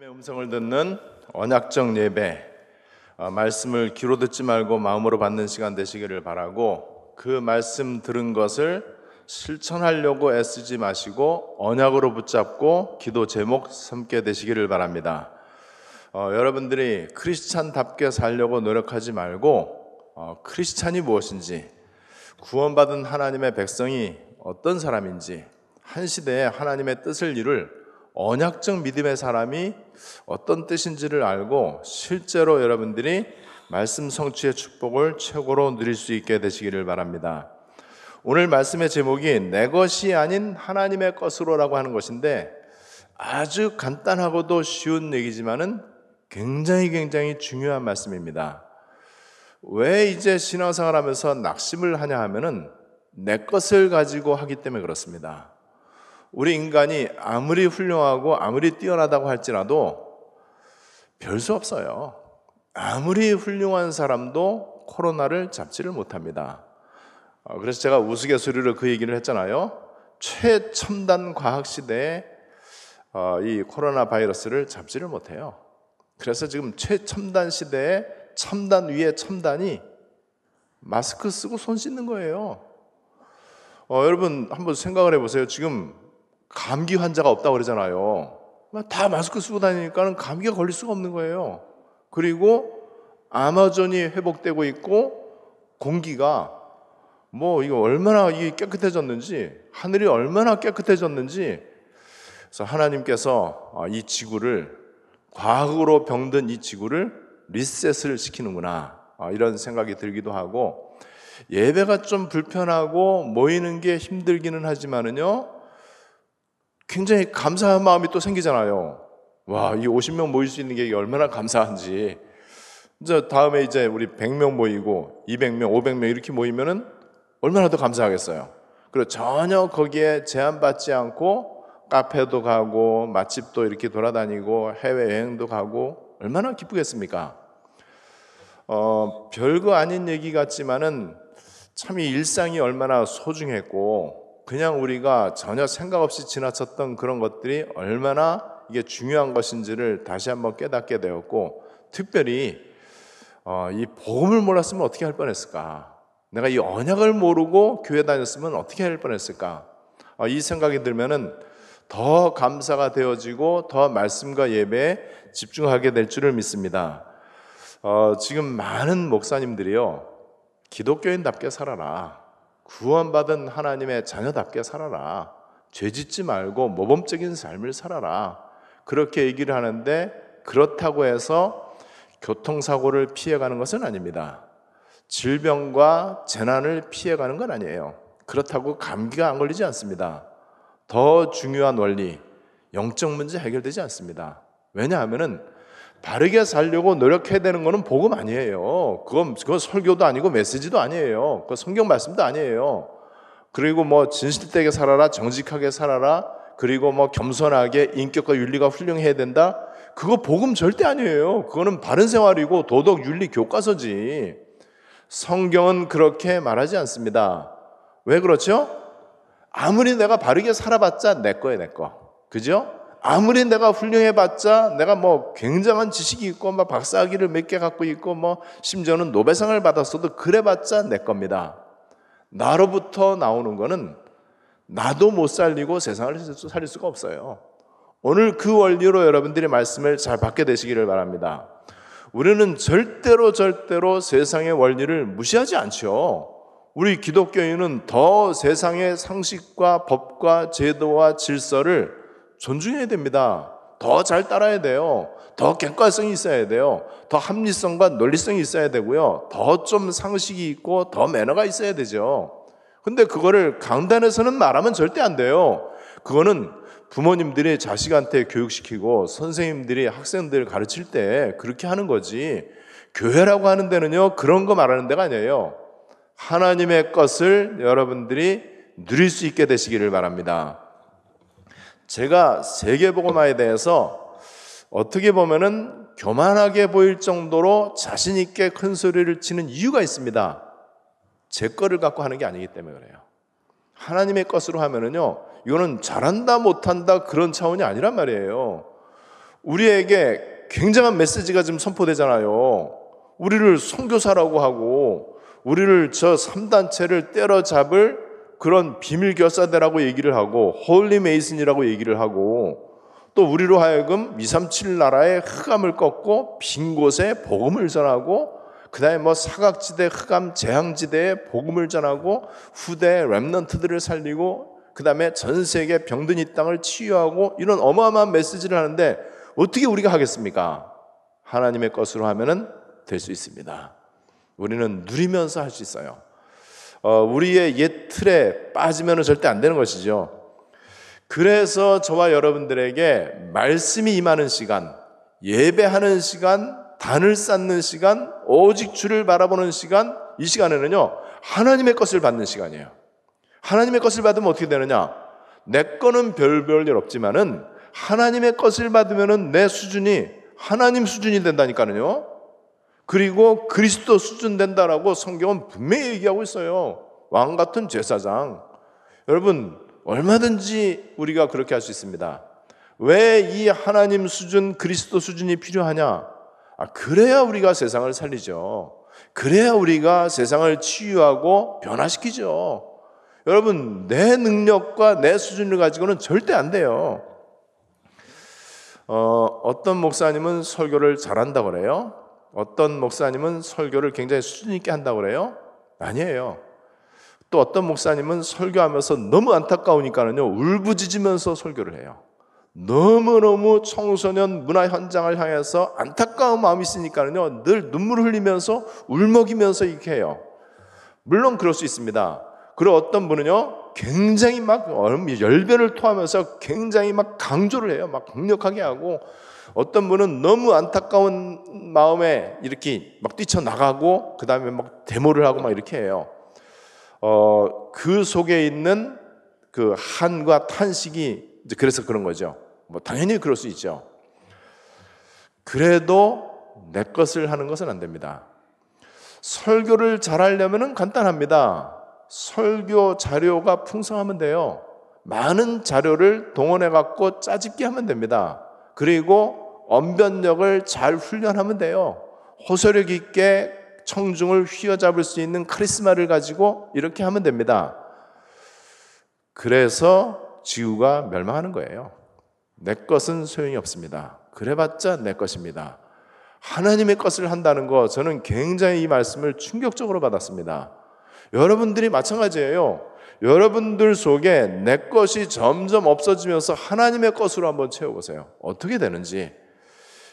주님의 음성을 듣는 언약적 예배 어, 말씀을 귀로 듣지 말고 마음으로 받는 시간 되시기를 바라고 그 말씀 들은 것을 실천하려고 애쓰지 마시고 언약으로 붙잡고 기도 제목 삼게 되시기를 바랍니다. 어, 여러분들이 크리스찬답게 살려고 노력하지 말고 어, 크리스찬이 무엇인지 구원받은 하나님의 백성이 어떤 사람인지 한 시대에 하나님의 뜻을 이룰 언약적 믿음의 사람이 어떤 뜻인지를 알고 실제로 여러분들이 말씀 성취의 축복을 최고로 누릴 수 있게 되시기를 바랍니다. 오늘 말씀의 제목이 내 것이 아닌 하나님의 것으로라고 하는 것인데 아주 간단하고도 쉬운 얘기지만은 굉장히 굉장히 중요한 말씀입니다. 왜 이제 신앙생활 하면서 낙심을 하냐 하면은 내 것을 가지고 하기 때문에 그렇습니다. 우리 인간이 아무리 훌륭하고 아무리 뛰어나다고 할지라도 별 수 없어요. 아무리 훌륭한 사람도 코로나를 잡지를 못합니다. 어, 그래서 제가 우스갯소리로 그 얘기를 했잖아요. 최첨단 과학 시대에 어, 이 코로나 바이러스를 잡지를 못해요. 그래서 지금 최첨단 시대에 첨단 위에 첨단이 마스크 쓰고 손 씻는 거예요. 어, 여러분 한번 생각을 해보세요. 지금 감기 환자가 없다고 그러잖아요. 다 마스크 쓰고 다니니까 감기가 걸릴 수가 없는 거예요. 그리고 아마존이 회복되고 있고 공기가 뭐 이거 얼마나 이 깨끗해졌는지 하늘이 얼마나 깨끗해졌는지 그래서 하나님께서 아, 이 지구를 과학으로 병든 이 지구를 리셋을 시키는구나 아, 이런 생각이 들기도 하고 예배가 좀 불편하고 모이는 게 힘들기는 하지만은요 굉장히 감사한 마음이 또 생기잖아요. 와, 이 50명 모일 수 있는 게 얼마나 감사한지. 이제 다음에 이제 우리 100명 모이고 200명, 500명 이렇게 모이면은 얼마나 더 감사하겠어요. 그리고 전혀 거기에 제한받지 않고 카페도 가고 맛집도 이렇게 돌아다니고 해외여행도 가고 얼마나 기쁘겠습니까? 어, 별거 아닌 얘기 같지만은 참 이 일상이 얼마나 소중했고 그냥 우리가 전혀 생각 없이 지나쳤던 그런 것들이 얼마나 이게 중요한 것인지를 다시 한번 깨닫게 되었고 특별히 어, 이 복음을 몰랐으면 어떻게 할 뻔했을까? 내가 이 언약을 모르고 교회 다녔으면 어떻게 할 뻔했을까? 어, 이 생각이 들면은 더 감사가 되어지고 더 말씀과 예배에 집중하게 될 줄을 믿습니다. 어, 지금 많은 목사님들이요 기독교인답게 살아라. 구원받은 하나님의 자녀답게 살아라. 죄 짓지 말고 모범적인 삶을 살아라. 그렇게 얘기를 하는데 그렇다고 해서 교통사고를 피해가는 것은 아닙니다. 질병과 재난을 피해가는 건 아니에요. 그렇다고 감기가 안 걸리지 않습니다. 더 중요한 원리, 영적 문제 해결되지 않습니다. 왜냐하면은 바르게 살려고 노력해야 되는 것은 복음 아니에요. 그건, 그건 설교도 아니고 메시지도 아니에요. 그 성경 말씀도 아니에요. 그리고 뭐 진실되게 살아라, 정직하게 살아라, 그리고 뭐 겸손하게 인격과 윤리가 훌륭해야 된다. 그거 복음 절대 아니에요. 그거는 바른 생활이고 도덕 윤리 교과서지. 성경은 그렇게 말하지 않습니다. 왜 그렇죠? 아무리 내가 바르게 살아봤자 내 거예요, 내 거. 그죠? 아무리 내가 훌륭해봤자 내가 뭐 굉장한 지식이 있고 막 박사학위를 몇 개 갖고 있고 뭐 심지어는 노벨상을 받았어도 그래봤자 내 겁니다. 나로부터 나오는 거는 나도 못 살리고 세상을 살릴 수가 없어요. 오늘 그 원리로 여러분들이 말씀을 잘 받게 되시기를 바랍니다. 우리는 절대로 절대로 세상의 원리를 무시하지 않죠. 우리 기독교인은 더 세상의 상식과 법과 제도와 질서를 존중해야 됩니다. 더 잘 따라야 돼요. 더 객관성이 있어야 돼요. 더 합리성과 논리성이 있어야 되고요. 더 좀 상식이 있고 더 매너가 있어야 되죠. 근데 그거를 강단에서는 말하면 절대 안 돼요. 그거는 부모님들이 자식한테 교육시키고 선생님들이 학생들 가르칠 때 그렇게 하는 거지. 교회라고 하는 데는요, 그런 거 말하는 데가 아니에요. 하나님의 것을 여러분들이 누릴 수 있게 되시기를 바랍니다. 제가 세계복음화에 대해서 어떻게 보면은 교만하게 보일 정도로 자신 있게 큰 소리를 치는 이유가 있습니다. 제 거를 갖고 하는 게 아니기 때문에 그래요. 하나님의 것으로 하면은요, 이거는 잘한다 못한다 그런 차원이 아니란 말이에요. 우리에게 굉장한 메시지가 지금 선포되잖아요. 우리를 선교사라고 하고 우리를 저 3단체를 때려잡을 그런 비밀 결사대라고 얘기를 하고 Holy Mason이라고 얘기를 하고 또 우리로 하여금 237 나라의 흑암을 꺾고 빈 곳에 복음을 전하고 그다음에 뭐 사각지대 흑암 재앙지대에 복음을 전하고 후대 remnant들을 살리고 그다음에 전 세계 병든 이 땅을 치유하고 이런 어마어마한 메시지를 하는데 어떻게 우리가 하겠습니까? 하나님의 것으로 하면은 될 수 있습니다. 우리는 누리면서 할 수 있어요. 어, 우리의 옛 틀에 빠지면 절대 안 되는 것이죠. 그래서 저와 여러분들에게 말씀이 임하는 시간, 예배하는 시간, 단을 쌓는 시간, 오직 주를 바라보는 시간, 이 시간에는요, 하나님의 것을 받는 시간이에요. 하나님의 것을 받으면 어떻게 되느냐? 내 거는 별별 일 없지만은 하나님의 것을 받으면은 내 수준이 하나님 수준이 된다니까요. 그리고 그리스도 수준 된다라고 성경은 분명히 얘기하고 있어요. 왕 같은 제사장. 여러분, 얼마든지 우리가 그렇게 할 수 있습니다. 왜 이 하나님 수준, 그리스도 수준이 필요하냐? 아, 그래야 우리가 세상을 살리죠. 그래야 우리가 세상을 치유하고 변화시키죠. 여러분, 내 능력과 내 수준을 가지고는 절대 안 돼요. 어, 어떤 목사님은 설교를 잘한다 그래요. 어떤 목사님은 설교를 굉장히 수준 있게 한다고 그래요? 아니에요. 또 어떤 목사님은 설교하면서 너무 안타까우니까는요, 울부짖으면서 설교를 해요. 너무너무 청소년 문화 현장을 향해서 안타까운 마음이 있으니까는요, 늘 눈물을 흘리면서 울먹이면서 이렇게 해요. 물론 그럴 수 있습니다. 그리고 어떤 분은요, 굉장히 막 열변을 토하면서 굉장히 막 강조를 해요. 막 강력하게 하고 어떤 분은 너무 안타까운 마음에 이렇게 막 뛰쳐나가고 그 다음에 막 데모를 하고 막 이렇게 해요. 어, 그 속에 있는 그 한과 탄식이 이제 그래서 그런 거죠. 뭐 당연히 그럴 수 있죠. 그래도 내 것을 하는 것은 안 됩니다. 설교를 잘하려면 간단합니다. 설교 자료가 풍성하면 돼요. 많은 자료를 동원해 갖고 짜집기 하면 됩니다. 그리고 언변력을 잘 훈련하면 돼요. 호소력 있게 청중을 휘어잡을 수 있는 카리스마를 가지고 이렇게 하면 됩니다. 그래서 지구가 멸망하는 거예요. 내 것은 소용이 없습니다. 그래봤자 내 것입니다. 하나님의 것을 한다는 거 저는 굉장히 이 말씀을 충격적으로 받았습니다. 여러분들이 마찬가지예요. 여러분들 속에 내 것이 점점 없어지면서 하나님의 것으로 한번 채워보세요. 어떻게 되는지.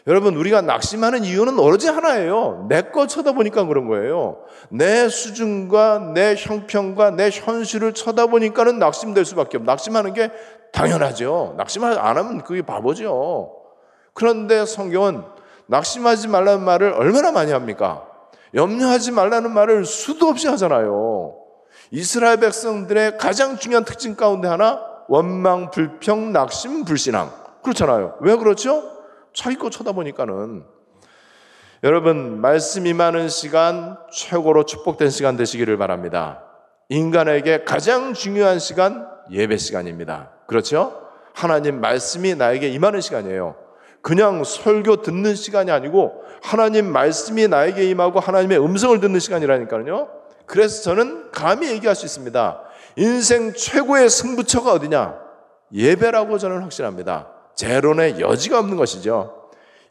여러분, 우리가 낙심하는 이유는 오로지 하나예요. 내 것 쳐다보니까 그런 거예요. 내 수준과 내 형평과 내 현실을 쳐다보니까는 낙심될 수밖에 없. 낙심하는 게 당연하죠. 낙심 안 하면 그게 바보죠. 그런데 성경은 낙심하지 말라는 말을 얼마나 많이 합니까? 염려하지 말라는 말을 수도 없이 하잖아요. 이스라엘 백성들의 가장 중요한 특징 가운데 하나 원망, 불평, 낙심, 불신앙. 그렇잖아요. 왜 그렇죠? 자기 거 쳐다보니까는. 여러분, 말씀이 많은 시간, 최고로 축복된 시간 되시기를 바랍니다. 인간에게 가장 중요한 시간, 예배 시간입니다. 그렇죠? 하나님 말씀이 나에게 임하는 시간이에요. 그냥 설교 듣는 시간이 아니고 하나님 말씀이 나에게 임하고 하나님의 음성을 듣는 시간이라니까요. 그래서 저는 감히 얘기할 수 있습니다. 인생 최고의 승부처가 어디냐? 예배라고 저는 확신합니다. 재론의 여지가 없는 것이죠.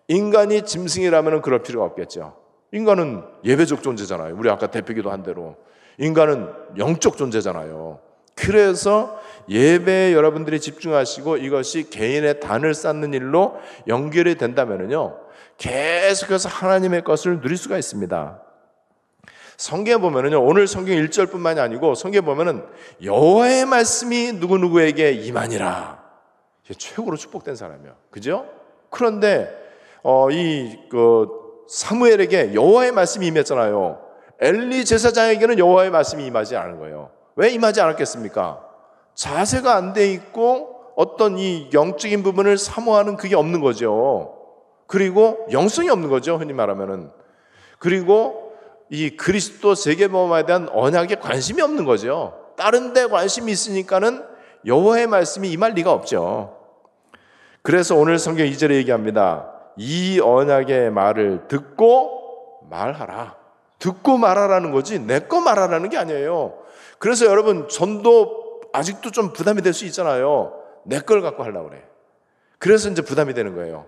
인간이 짐승이라면 그럴 필요가 없겠죠. 인간은 예배적 존재잖아요. 우리 아까 대표기도 한 대로. 인간은 영적 존재잖아요. 그래서 예배에 여러분들이 집중하시고 이것이 개인의 단을 쌓는 일로 연결이 된다면요. 계속해서 하나님의 것을 누릴 수가 있습니다. 성경에 보면은요, 오늘 성경 1절뿐만이 아니고 성경에 보면은 여호와의 말씀이 누구누구에게 임하니라. 최고로 축복된 사람이요. 그죠? 그런데, 어, 이, 그, 사무엘에게 여호와의 말씀이 임했잖아요. 엘리 제사장에게는 여호와의 말씀이 임하지 않은 거예요. 왜 임하지 않았겠습니까? 자세가 안 돼 있고 어떤 이 영적인 부분을 사모하는 그게 없는 거죠. 그리고 영성이 없는 거죠. 흔히 말하면은. 그리고 이 그리스도 세계보험에 대한 언약에 관심이 없는 거죠. 다른 데 관심이 있으니까는 여호와의 말씀이 임할 리가 없죠. 그래서 오늘 성경 2절에 얘기합니다. 이 언약의 말을 듣고 말하라. 듣고 말하라는 거지 내 거 말하라는 게 아니에요. 그래서 여러분 전도 아직도 좀 부담이 될 수 있잖아요. 내 걸 갖고 하려고 그래. 그래서 이제 부담이 되는 거예요.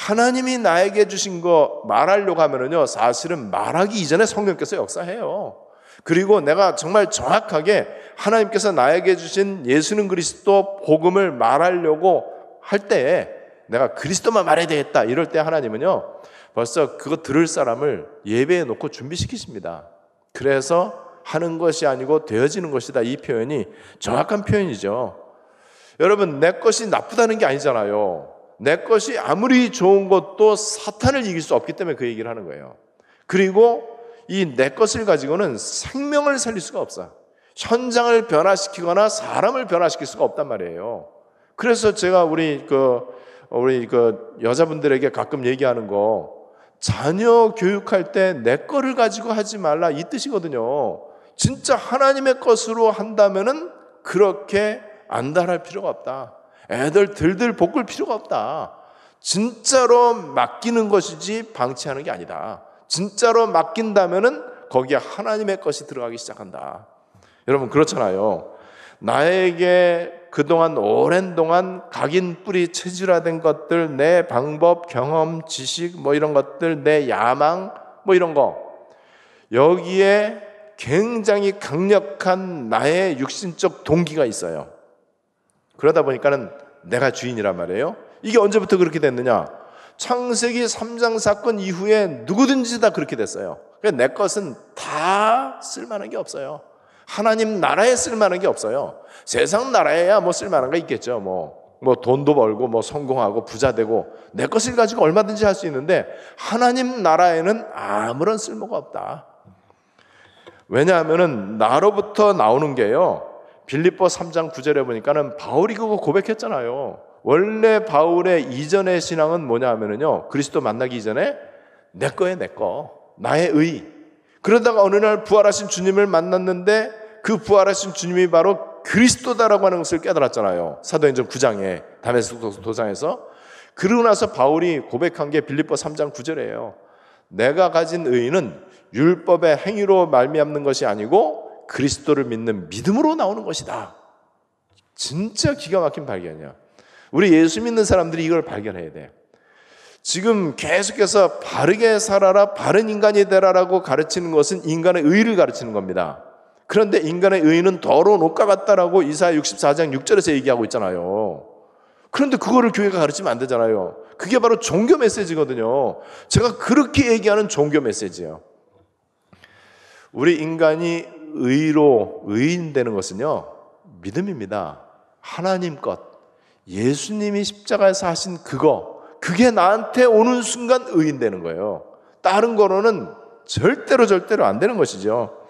하나님이 나에게 주신 거 말하려고 하면은요, 사실은 말하기 이전에 성령께서 역사해요. 그리고 내가 정말 정확하게 하나님께서 나에게 주신 예수는 그리스도 복음을 말하려고 할 때에 내가 그리스도만 말해야 되겠다. 이럴 때 하나님은요, 벌써 그거 들을 사람을 예배에 놓고 준비시키십니다. 그래서 하는 것이 아니고 되어지는 것이다. 이 표현이 정확한 표현이죠. 여러분, 내 것이 나쁘다는 게 아니잖아요. 내 것이 아무리 좋은 것도 사탄을 이길 수 없기 때문에 그 얘기를 하는 거예요. 그리고 이 내 것을 가지고는 생명을 살릴 수가 없어. 현장을 변화시키거나 사람을 변화시킬 수가 없단 말이에요. 그래서 제가 우리 그 우리 그 여자분들에게 가끔 얘기하는 거 자녀 교육할 때 내 거를 가지고 하지 말라 이 뜻이거든요. 진짜 하나님의 것으로 한다면은 그렇게 안달할 필요가 없다. 애들 들들 볶을 필요가 없다. 진짜로 맡기는 것이지 방치하는 게 아니다. 진짜로 맡긴다면은 거기에 하나님의 것이 들어가기 시작한다. 여러분 그렇잖아요. 나에게 그동안 오랜 동안 각인 뿌리 체질화된 것들, 내 방법, 경험, 지식, 뭐 이런 것들, 내 야망, 뭐 이런 거. 여기에 굉장히 강력한 나의 육신적 동기가 있어요. 그러다 보니까는 내가 주인이란 말이에요. 이게 언제부터 그렇게 됐느냐? 창세기 3장 사건 이후에 누구든지 다 그렇게 됐어요. 내 것은 다 쓸만한 게 없어요. 하나님 나라에 쓸만한 게 없어요. 세상 나라에야 뭐 쓸만한 거 있겠죠. 뭐, 뭐 돈도 벌고 뭐 성공하고 부자 되고 내 것을 가지고 얼마든지 할 수 있는데 하나님 나라에는 아무런 쓸모가 없다. 왜냐하면은 나로부터 나오는 게요. 빌립보 3장 9절에 보니까는 바울이 그거 고백했잖아요. 원래 바울의 이전의 신앙은 뭐냐 하면은요. 그리스도 만나기 이전에 내 거에 내 거. 나의 의. 그러다가 어느 날 부활하신 주님을 만났는데 그 부활하신 주님이 바로 그리스도다라고 하는 것을 깨달았잖아요. 사도행전 9장에 담에스 도상에서 그러고 나서 바울이 고백한 게 빌립보 3장 9절이에요. 내가 가진 의는 율법의 행위로 말미암는 것이 아니고 그리스도를 믿는 믿음으로 나오는 것이다. 진짜 기가 막힌 발견이야. 우리 예수 믿는 사람들이 이걸 발견해야 돼. 지금 계속해서 바르게 살아라, 바른 인간이 되라라고 가르치는 것은 인간의 의를 가르치는 겁니다. 그런데 인간의 의는 더러운 옷과 같다라고 이사야 64장 6절에서 얘기하고 있잖아요. 그런데 그거를 교회가 가르치면 안 되잖아요. 그게 바로 종교 메시지거든요. 제가 그렇게 얘기하는 종교 메시지예요. 우리 인간이 의로 의인 되는 것은요, 믿음입니다. 하나님 것. 예수님이 십자가에서 하신 그거, 그게 나한테 오는 순간 의인 되는 거예요. 다른 거로는 절대로 절대로 안 되는 것이죠.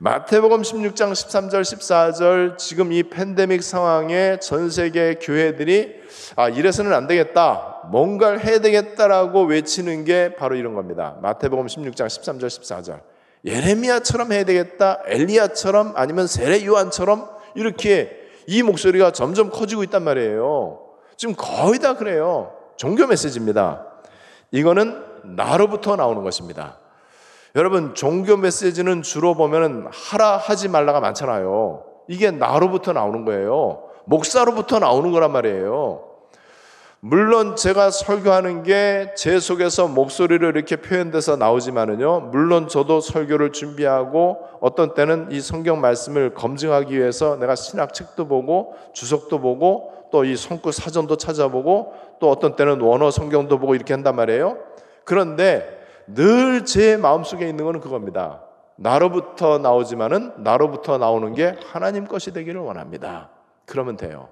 마태복음 16장 13절 14절 지금 이 팬데믹 상황에 전 세계 교회들이 아 이래서는 안 되겠다. 뭔가를 해야 되겠다라고 외치는 게 바로 이런 겁니다. 마태복음 16장 13절 14절. 예레미야처럼 해야 되겠다. 엘리야처럼 아니면 세례 요한처럼 이렇게 이 목소리가 점점 커지고 있단 말이에요. 지금 거의 다 그래요. 종교 메시지입니다. 이거는 나로부터 나오는 것입니다. 여러분, 종교 메시지는 주로 보면은 하라 하지 말라가 많잖아요. 이게 나로부터 나오는 거예요. 목사로부터 나오는 거란 말이에요. 물론 제가 설교하는 게 제 속에서 목소리를 이렇게 표현돼서 나오지만은요. 물론 저도 설교를 준비하고 어떤 때는 이 성경 말씀을 검증하기 위해서 내가 신학 책도 보고 주석도 보고 또 이 손끝 사전도 찾아보고 또 어떤 때는 원어 성경도 보고 이렇게 한단 말이에요. 그런데 늘 제 마음속에 있는 것은 그겁니다. 나로부터 나오지만은 나로부터 나오는 게 하나님 것이 되기를 원합니다. 그러면 돼요.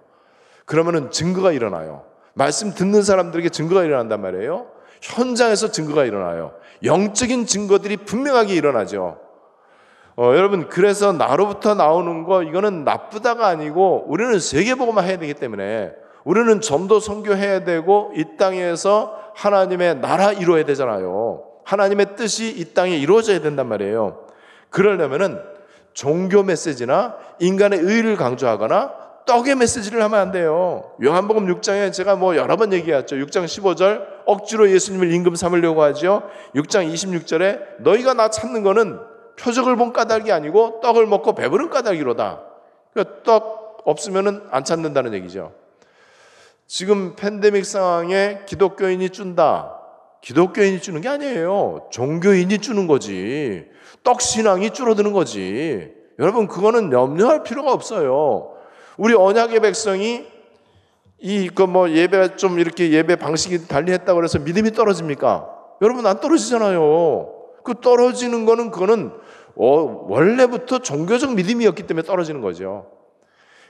그러면은 증거가 일어나요. 말씀 듣는 사람들에게 증거가 일어난단 말이에요. 현장에서 증거가 일어나요. 영적인 증거들이 분명하게 일어나죠. 어, 여러분, 그래서 나로부터 나오는 거, 이거는 나쁘다가 아니고, 우리는 세계보고만 해야 되기 때문에, 우리는 전도 선교해야 되고, 이 땅에서 하나님의 나라 이루어야 되잖아요. 하나님의 뜻이 이 땅에 이루어져야 된단 말이에요. 그러려면은 종교 메시지나 인간의 의를 강조하거나 떡의 메시지를 하면 안 돼요. 요한복음 6장에 제가 뭐 여러 번 얘기했죠. 6장 15절 억지로 예수님을 임금 삼으려고 하죠. 6장 26절에 너희가 나 찾는 거는 표적을 본 까닭이 아니고 떡을 먹고 배부른 까닭이로다. 그러니까 떡 없으면은 안 찾는다는 얘기죠. 지금 팬데믹 상황에 기독교인이 준다. 기독교인이 주는 게 아니에요. 종교인이 주는 거지. 떡 신앙이 줄어드는 거지. 여러분 그거는 염려할 필요가 없어요. 우리 언약의 백성이 이 그 뭐 예배 좀 이렇게 예배 방식이 달리했다고 그래서 믿음이 떨어집니까? 여러분 안 떨어지잖아요. 그 떨어지는 거는 그거는 어, 원래부터 종교적 믿음이었기 때문에 떨어지는 거죠.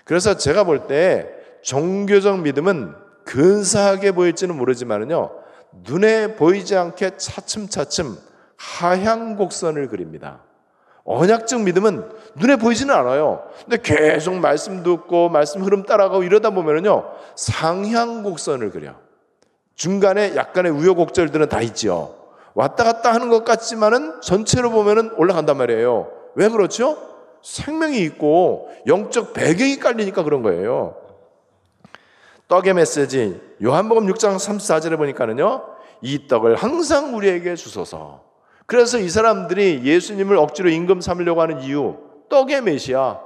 그래서 제가 볼 때 종교적 믿음은 근사하게 보일지는 모르지만은요 눈에 보이지 않게 차츰차츰 하향 곡선을 그립니다. 언약적 믿음은 눈에 보이지는 않아요. 근데 계속 말씀 듣고 말씀 흐름 따라가고 이러다 보면은요 상향 곡선을 그려. 중간에 약간의 우여곡절들은 다 있죠. 왔다 갔다 하는 것 같지만은 전체로 보면은 올라간단 말이에요. 왜 그렇죠? 생명이 있고 영적 배경이 깔리니까 그런 거예요. 떡의 메시지 요한복음 6장 34절에 보니까는요. 이 떡을 항상 우리에게 주소서. 그래서 이 사람들이 예수님을 억지로 임금 삼으려고 하는 이유, 떡의 메시아,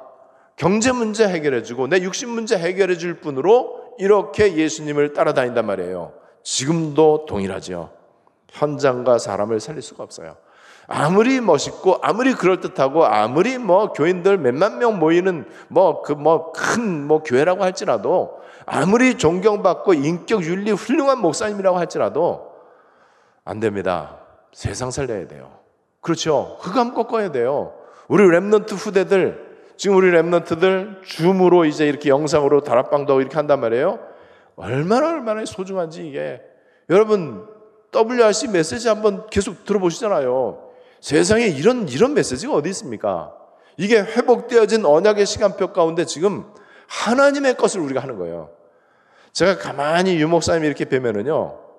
경제 문제 해결해 주고 내 육신 문제 해결해 줄 뿐으로 이렇게 예수님을 따라다닌단 말이에요. 지금도 동일하죠. 현장과 사람을 살릴 수가 없어요. 아무리 멋있고 아무리 그럴듯하고 아무리 뭐 교인들 몇만 명 모이는 뭐 그 뭐 큰뭐 뭐 교회라고 할지라도 아무리 존경받고 인격 윤리 훌륭한 목사님이라고 할지라도 안 됩니다. 세상 살려야 돼요. 그렇죠. 흑암 꺾어야 돼요. 우리 remnant 후대들, 지금 우리 remnant들 줌으로 이제 이렇게 영상으로 다락방도 이렇게 한단 말이에요. 얼마나 얼마나 소중한지 이게. 여러분, WRC 메시지 한번 계속 들어보시잖아요. 세상에 이런, 이런 메시지가 어디 있습니까? 이게 회복되어진 언약의 시간표 가운데 지금 하나님의 것을 우리가 하는 거예요. 제가 가만히 유목사님 이렇게 뵈면은요,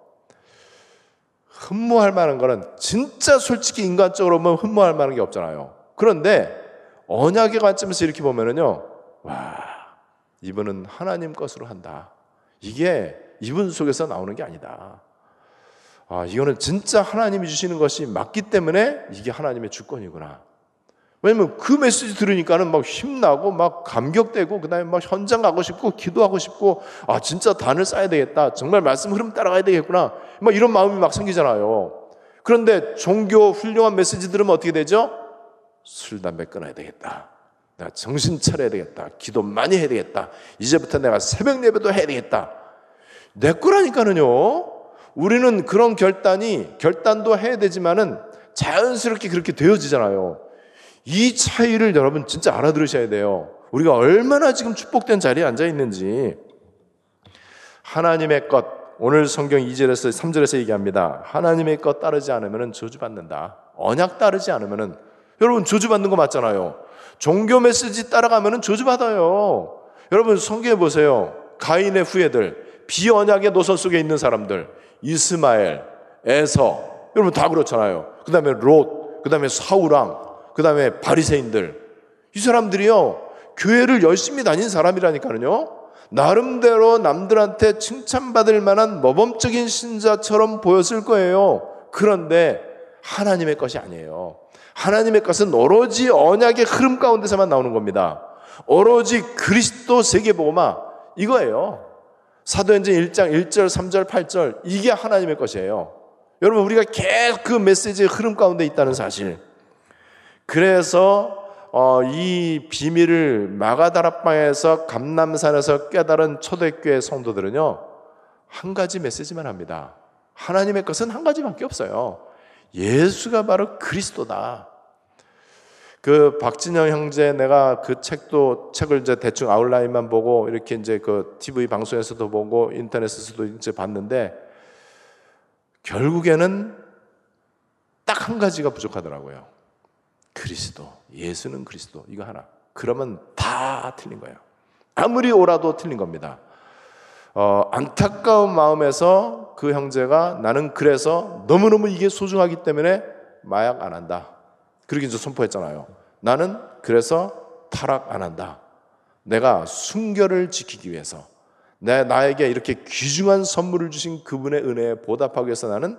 흠모할 만한 거는 진짜 솔직히 인간적으로 보면 흠모할 만한 게 없잖아요. 그런데 언약의 관점에서 이렇게 보면은요, 와, 이분은 하나님 것으로 한다. 이게 이분 속에서 나오는 게 아니다. 아, 이거는 진짜 하나님이 주시는 것이 맞기 때문에 이게 하나님의 주권이구나. 왜냐면 그 메시지 들으니까는 막 힘나고 막 감격되고 그다음에 막 현장 가고 싶고 기도하고 싶고 아 진짜 단을 쌓아야 되겠다. 정말 말씀 흐름 따라가야 되겠구나. 막 이런 마음이 막 생기잖아요. 그런데 종교 훌륭한 메시지 들으면 어떻게 되죠? 술 담배 끊어야 되겠다. 내가 정신 차려야 되겠다. 기도 많이 해야 되겠다. 이제부터 내가 새벽 예배도 해야 되겠다. 내 거라니까는요. 우리는 그런 결단이 결단도 해야 되지만은 자연스럽게 그렇게 되어지잖아요. 이 차이를 여러분 진짜 알아들으셔야 돼요. 우리가 얼마나 지금 축복된 자리에 앉아 있는지. 하나님의 것, 오늘 성경 2절에서 3절에서 얘기합니다. 하나님의 것 따르지 않으면 저주받는다. 언약 따르지 않으면 여러분 저주받는 거 맞잖아요. 종교 메시지 따라가면 저주받아요. 여러분 성경에 보세요. 가인의 후예들, 비언약의 노선 속에 있는 사람들, 이스마엘, 에서, 여러분 다 그렇잖아요. 그 다음에 롯, 그 다음에 사우랑, 그 다음에 바리새인들 이 사람들이요 교회를 열심히 다닌 사람이라니까요. 나름대로 남들한테 칭찬받을 만한 모범적인 신자처럼 보였을 거예요. 그런데 하나님의 것이 아니에요. 하나님의 것은 오로지 언약의 흐름 가운데서만 나오는 겁니다. 오로지 그리스도 세계보고마 이거예요. 사도행전 1장 1절, 3절, 8절 이게 하나님의 것이에요. 여러분 우리가 계속 그 메시지의 흐름 가운데 있다는 사실. 그래서 어, 이 비밀을 마가다락방에서 감남산에서 깨달은 초대교회 성도들은요 한 가지 메시지만 합니다. 하나님의 것은 한 가지밖에 없어요. 예수가 바로 그리스도다. 그 박진영 형제 내가 그 책도 책을 이제 대충 아웃라인만 보고 이렇게 이제 그 TV 방송에서도 보고 인터넷에서도 이제 봤는데 결국에는 딱 한 가지가 부족하더라고요. 그리스도, 예수는 그리스도, 이거 하나. 그러면 다 틀린 거예요. 아무리 오라도 틀린 겁니다. 어, 안타까운 마음에서 그 형제가 나는 그래서 너무너무 이게 소중하기 때문에 마약 안 한다. 그렇게 이제 선포했잖아요. 나는 그래서 타락 안 한다. 내가 순결을 지키기 위해서 내 나에게 이렇게 귀중한 선물을 주신 그분의 은혜에 보답하기 위해서 나는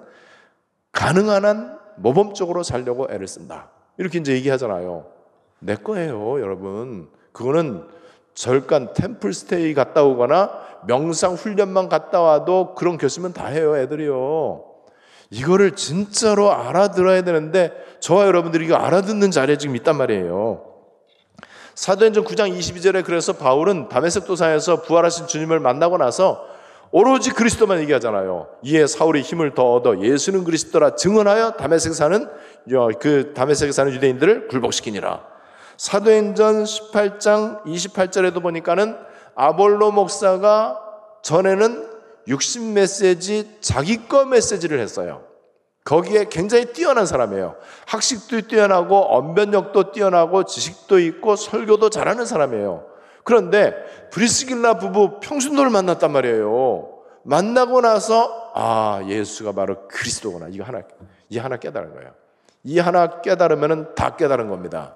가능한 한 모범적으로 살려고 애를 쓴다. 이렇게 이제 얘기하잖아요. 내 거예요, 여러분. 그거는 절간 템플 스테이 갔다 오거나 명상 훈련만 갔다 와도 그런 결심은 다 해요, 애들이요. 이거를 진짜로 알아들어야 되는데 저와 여러분들이 이거 알아듣는 자리에 지금 있단 말이에요. 사도행전 9장 22절에 그래서 바울은 다메섹 도상에서 부활하신 주님을 만나고 나서 오로지 그리스도만 얘기하잖아요. 이에 사울이 힘을 더 얻어 예수는 그리스도라 증언하여 다메섹 사는 그 다메섹에 사는 유대인들을 굴복시키니라. 사도행전 18장 28절에도 보니까는 아볼로 목사가 전에는 60 메시지 자기 거 메시지를 했어요. 거기에 굉장히 뛰어난 사람이에요. 학식도 뛰어나고 언변력도 뛰어나고 지식도 있고 설교도 잘하는 사람이에요. 그런데 브리스길라 부부 평순도를 만났단 말이에요. 만나고 나서 아 예수가 바로 그리스도구나 이거 하나 이 하나 깨달은 거예요. 이 하나 깨달으면은 다 깨달은 겁니다.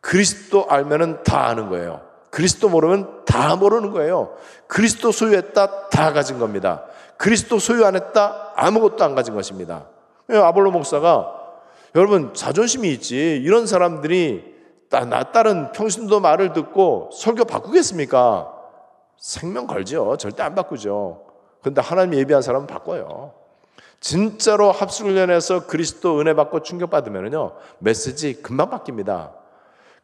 그리스도 알면은 다 아는 거예요. 그리스도 모르면 다 모르는 거예요. 그리스도 소유했다 다 가진 겁니다. 그리스도 소유 안 했다 아무것도 안 가진 것입니다. 예, 아볼로 목사가 여러분 자존심이 있지 이런 사람들이 나 딸은 평신도 말을 듣고 설교 바꾸겠습니까? 생명 걸죠. 절대 안 바꾸죠. 근데 하나님 예비한 사람은 바꿔요. 진짜로 합숙훈련에서 그리스도 은혜 받고 충격받으면요 메시지 금방 바뀝니다.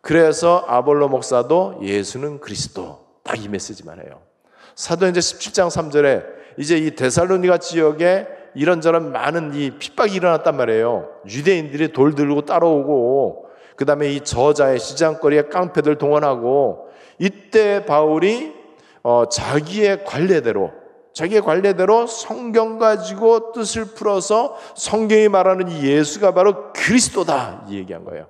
그래서 아볼로 목사도 예수는 그리스도 딱 이 메시지만 해요. 사도행전 17장 3절에 이제 이 데살로니가 지역에 이런저런 많은 이 핍박이 일어났단 말이에요. 유대인들이 돌 들고 따라오고 그 다음에 이 저자의 시장거리에 깡패들 동원하고 이때 바울이 어, 자기의 관례대로 자기의 관례대로 성경 가지고 뜻을 풀어서 성경이 말하는 이 예수가 바로 그리스도다 이 얘기한 거예요.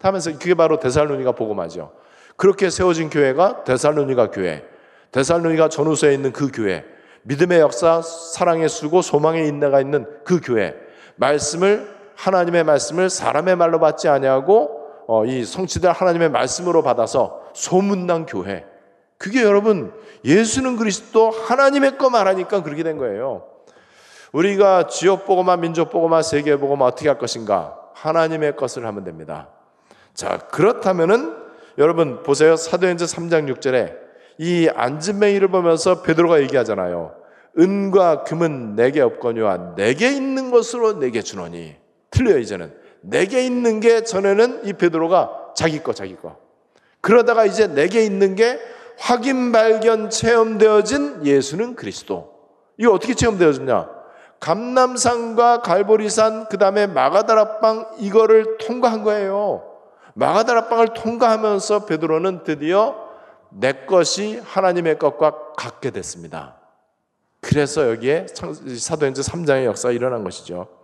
하면서 그게 바로 데살로니가 복음하죠. 그렇게 세워진 교회가 데살로니가 교회, 데살로니가 전후서에 있는 그 교회, 믿음의 역사, 사랑의 수고, 소망의 인내가 있는 그 교회, 말씀을 하나님의 말씀을 사람의 말로 받지 아니하고 어, 이 성취될 하나님의 말씀으로 받아서 소문난 교회. 그게 여러분 예수는 그리스도 하나님의 거 말하니까 그렇게 된 거예요. 우리가 지역 보고만 민족 보고만 세계 보고만 어떻게 할 것인가? 하나님의 것을 하면 됩니다. 자, 그렇다면은 여러분 보세요. 사도행전 3장 6절에 이 안진뱅이를 보면서 베드로가 얘기하잖아요. 은과 금은 내게 없거니와 내게 있는 것으로 내게 주노니. 틀려요, 이제는. 내게 있는 게 전에는 이 베드로가 자기 거, 자기 거. 그러다가 이제 내게 있는 게 확인, 발견, 체험되어진 예수는 그리스도. 이거 어떻게 체험되어졌냐? 감남산과 갈보리산, 그 다음에 마가다라빵, 이거를 통과한 거예요. 마가다라빵을 통과하면서 베드로는 드디어 내 것이 하나님의 것과 같게 됐습니다. 그래서 여기에 사도행전 3장의 역사가 일어난 것이죠.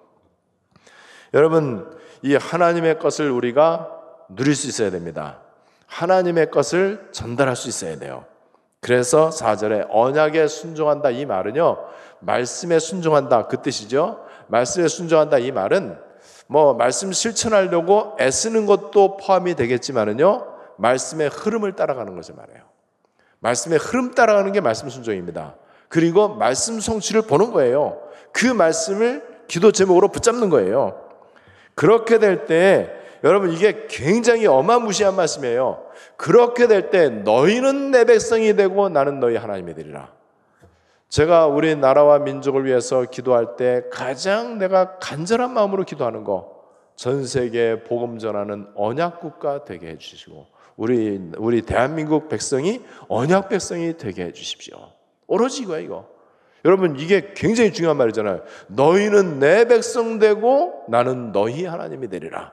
여러분, 이 하나님의 것을 우리가 누릴 수 있어야 됩니다. 하나님의 것을 전달할 수 있어야 돼요. 그래서 4절에 언약에 순종한다 이 말은요. 말씀에 순종한다 그 뜻이죠. 말씀에 순종한다 이 말은 뭐 말씀 실천하려고 애쓰는 것도 포함이 되겠지만은요. 말씀의 흐름을 따라가는 것을 말해요. 말씀의 흐름 따라가는 게 말씀 순종입니다. 그리고 말씀 성취를 보는 거예요. 그 말씀을 기도 제목으로 붙잡는 거예요. 그렇게 될 때 여러분 이게 굉장히 어마무시한 말씀이에요. 그렇게 될 때 너희는 내 백성이 되고 나는 너희 하나님이 되리라. 제가 우리 나라와 민족을 위해서 기도할 때 가장 내가 간절한 마음으로 기도하는 거 전 세계 복음 전하는 언약 국가 되게 해 주시고 우리 우리 대한민국 백성이 언약 백성이 되게 해 주십시오. 오로지 이거야 이거. 여러분 이게 굉장히 중요한 말이잖아요. 너희는 내 백성 되고 나는 너희 하나님이 되리라.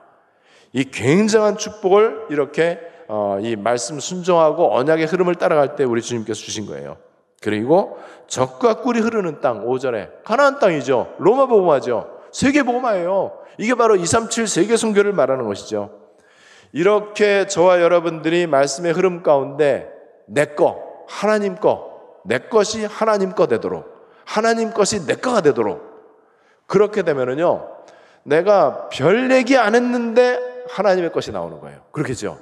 이 굉장한 축복을 이렇게 어, 이 말씀 순종하고 언약의 흐름을 따라갈 때 우리 주님께서 주신 거예요. 그리고 적과 꿀이 흐르는 땅 5절에 가나안 땅이죠. 로마 복음화죠. 세계 복음화예요. 이게 바로 237 세계 선교를 말하는 것이죠. 이렇게 저와 여러분들이 말씀의 흐름 가운데 내 거, 하나님 거, 내 것이 하나님 거 되도록, 하나님 것이 내 거가 되도록 그렇게 되면은요, 내가 별 얘기 안 했는데 하나님의 것이 나오는 거예요. 그렇겠죠?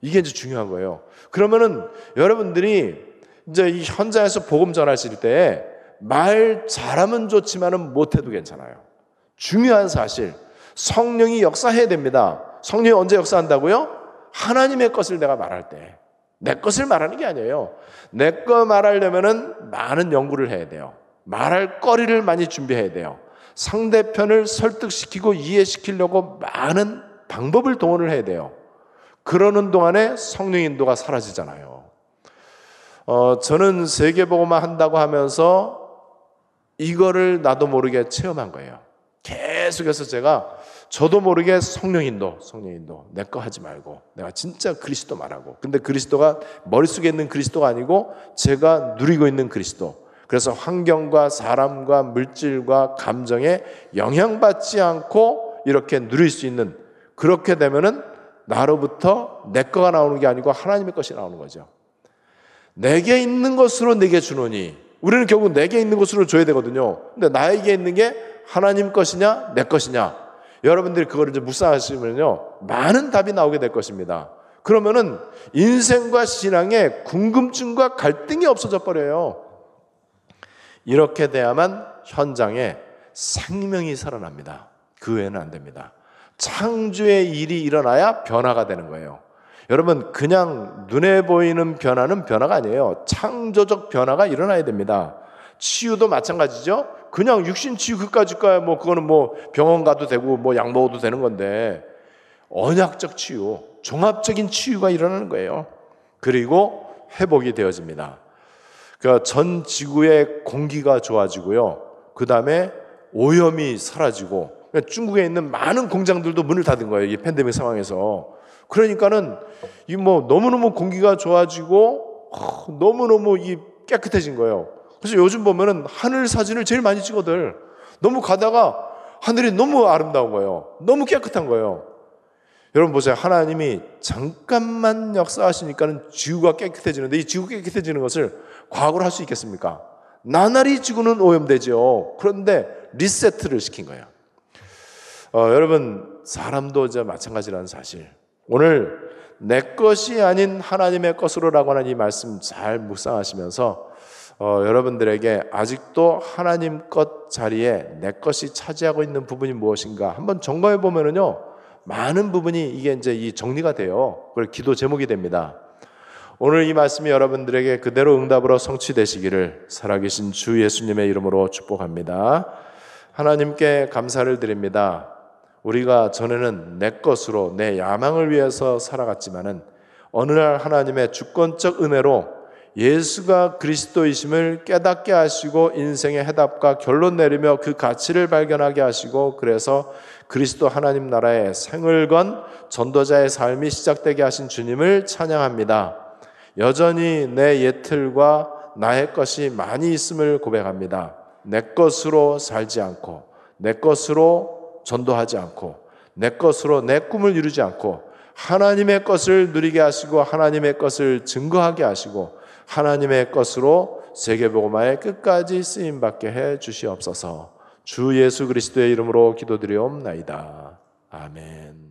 이게 이제 중요한 거예요. 그러면은 여러분들이 이제 이 현장에서 복음 전하실 때 말 잘하면 좋지만은 못해도 괜찮아요. 중요한 사실. 성령이 역사해야 됩니다. 성령이 언제 역사한다고요? 하나님의 것을 내가 말할 때. 내 것을 말하는 게 아니에요. 내 거 말하려면은 많은 연구를 해야 돼요. 말할 거리를 많이 준비해야 돼요. 상대편을 설득시키고 이해시키려고 많은 방법을 동원을 해야 돼요. 그러는 동안에 성령 인도가 사라지잖아요. 어, 저는 세계보고만 한다고 하면서 이거를 나도 모르게 체험한 거예요. 계속해서 제가 저도 모르게 성령 인도, 성령 인도, 내 거 하지 말고 내가 진짜 그리스도 말하고. 근데 그리스도가 머릿속에 있는 그리스도가 아니고 제가 누리고 있는 그리스도. 그래서 환경과 사람과 물질과 감정에 영향받지 않고 이렇게 누릴 수 있는 그렇게 되면은 나로부터 내 거가 나오는 게 아니고 하나님의 것이 나오는 거죠. 내게 있는 것으로 내게 주노니 우리는 결국 내게 있는 것으로 줘야 되거든요. 근데 나에게 있는 게 하나님 것이냐 내 것이냐 여러분들이 그거를 이제 묵상하시면요 많은 답이 나오게 될 것입니다. 그러면은 인생과 신앙에 궁금증과 갈등이 없어져 버려요. 이렇게 돼야만 현장에 생명이 살아납니다. 그 외에는 안 됩니다. 창조의 일이 일어나야 변화가 되는 거예요. 여러분, 그냥 눈에 보이는 변화는 변화가 아니에요. 창조적 변화가 일어나야 됩니다. 치유도 마찬가지죠. 그냥 육신 치유 그까짓 거야. 뭐, 그거는 뭐 병원 가도 되고 뭐 약 먹어도 되는 건데, 언약적 치유, 종합적인 치유가 일어나는 거예요. 그리고 회복이 되어집니다. 그러니까 전 지구의 공기가 좋아지고요. 그 다음에 오염이 사라지고 그러니까 중국에 있는 많은 공장들도 문을 닫은 거예요. 이 팬데믹 상황에서. 그러니까는 이 뭐 너무너무 공기가 좋아지고 너무너무 이 깨끗해진 거예요. 그래서 요즘 보면은 하늘 사진을 제일 많이 찍어들. 너무 가다가 하늘이 너무 아름다운 거예요. 너무 깨끗한 거예요. 여러분 보세요. 하나님이 잠깐만 역사하시니까는 지구가 깨끗해지는데 이 지구 깨끗해지는 것을 과거로 할 수 있겠습니까? 나날이 지구는 오염되죠. 그런데 리세트를 시킨 거예요. 어, 여러분 사람도 이제 마찬가지라는 사실. 오늘 내 것이 아닌 하나님의 것으로라고 하는 이 말씀 잘 묵상하시면서 어, 여러분들에게 아직도 하나님 것 자리에 내 것이 차지하고 있는 부분이 무엇인가 한번 점검해 보면은요 많은 부분이 이게 이제 이 정리가 돼요. 그걸 기도 제목이 됩니다. 오늘 이 말씀이 여러분들에게 그대로 응답으로 성취되시기를 살아계신 주 예수님의 이름으로 축복합니다. 하나님께 감사를 드립니다. 우리가 전에는 내 것으로 내 야망을 위해서 살아갔지만은 어느 날 하나님의 주권적 은혜로 예수가 그리스도이심을 깨닫게 하시고 인생의 해답과 결론 내리며 그 가치를 발견하게 하시고 그래서 그리스도 하나님 나라의 생을 건 전도자의 삶이 시작되게 하신 주님을 찬양합니다. 여전히 내 예틀과 나의 것이 많이 있음을 고백합니다. 내 것으로 살지 않고 내 것으로 전도하지 않고 내 것으로 내 꿈을 이루지 않고 하나님의 것을 누리게 하시고 하나님의 것을 증거하게 하시고 하나님의 것으로 세계복음화의 끝까지 쓰임 받게 해 주시옵소서. 주 예수 그리스도의 이름으로 기도드리옵나이다. 아멘.